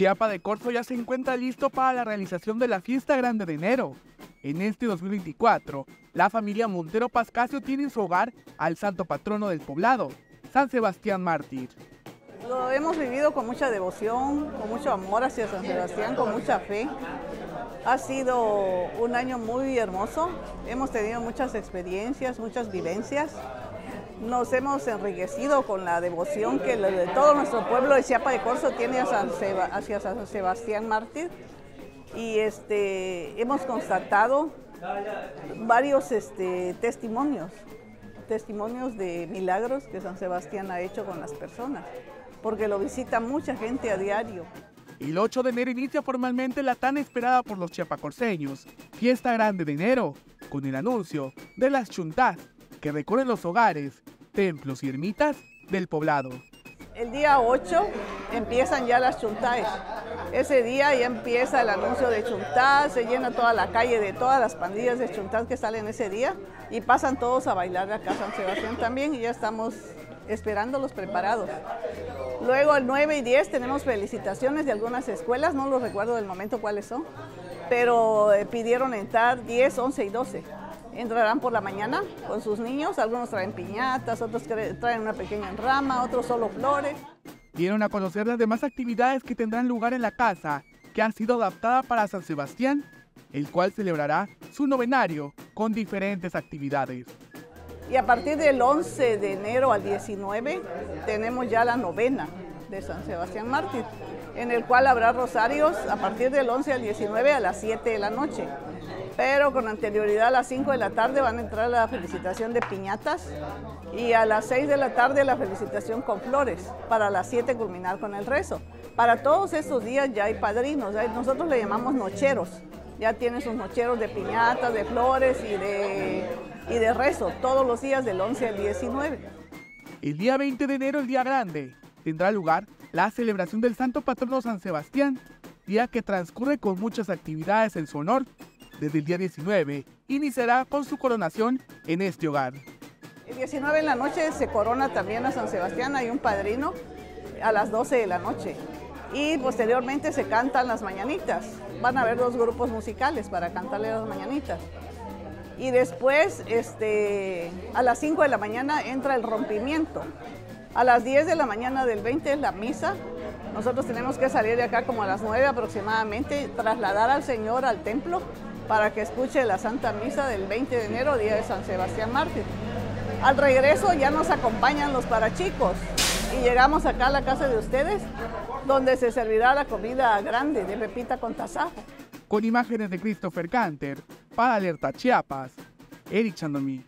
Chiapa de Corzo ya se encuentra listo para la realización de la fiesta grande de enero. En este 2024, la familia Montero Pascasio tiene en su hogar al santo patrono del poblado, San Sebastián Mártir. Lo hemos vivido con mucha devoción, con mucho amor hacia San Sebastián, con mucha fe. Ha sido un año muy hermoso, hemos tenido muchas experiencias, muchas vivencias. Nos hemos enriquecido con la devoción que todo nuestro pueblo de Chiapa de Corzo tiene hacia San Sebastián Mártir. Y este, hemos constatado varios este, testimonios, testimonios de milagros que San Sebastián ha hecho con las personas, porque lo visita mucha gente a diario. El 8 de enero inicia formalmente la tan esperada por los chiapacorseños, Fiesta Grande de Enero, con el anuncio de las chuntas que recorren los hogares, templos y ermitas del poblado. El día 8 empiezan ya las chuntas. Ese día ya empieza el anuncio de chuntas, se llena toda la calle de todas las pandillas de chuntas que salen ese día y pasan todos a bailar acá a San Sebastián también y ya estamos esperándolos preparados. Luego el 9 y 10 tenemos felicitaciones de algunas escuelas, no los recuerdo del momento cuáles son, pero eh, pidieron entrar 10, 11 y 12. Entrarán por la mañana con sus niños, algunos traen piñatas, otros traen una pequeña rama, otros solo flores. Dieron a conocer las demás actividades que tendrán lugar en la casa, que han sido adaptadas para San Sebastián, el cual celebrará su novenario con diferentes actividades. Y a partir del 11 de enero al 19 tenemos ya la novena de San Sebastián Mártir, en el cual habrá rosarios a partir del 11 al 19 a las 7 de la noche. Pero con anterioridad a las 5 de la tarde van a entrar la felicitación de piñatas y a las 6 de la tarde la felicitación con flores, para las 7 culminar con el rezo. Para todos estos días ya hay padrinos, nosotros le llamamos nocheros, ya tienen sus nocheros de piñatas, de flores y de y de rezo todos los días del 11 al 19. El día 20 de enero, el día grande, tendrá lugar la celebración del Santo Patrono San Sebastián, día que transcurre con muchas actividades en su honor. Desde el día 19 iniciará con su coronación en este hogar. El 19 en la noche se corona también a San Sebastián, hay un padrino a las 12 de la noche y posteriormente se cantan las mañanitas. Van a haber dos grupos musicales para cantarle las mañanitas y después este, a las 5 de la mañana entra el rompimiento. A las 10 de la mañana del 20 es la misa. Nosotros tenemos que salir de acá como a las 9 aproximadamente, trasladar al Señor al templo para que escuche la Santa Misa del 20 de enero, día de San Sebastián Mártir. Al regreso ya nos acompañan los parachicos y llegamos acá a la casa de ustedes, donde se servirá la comida grande de pepita con tasajo. Con imágenes de Christopher Canter, para Alerta Chiapas, Eric Chandomí.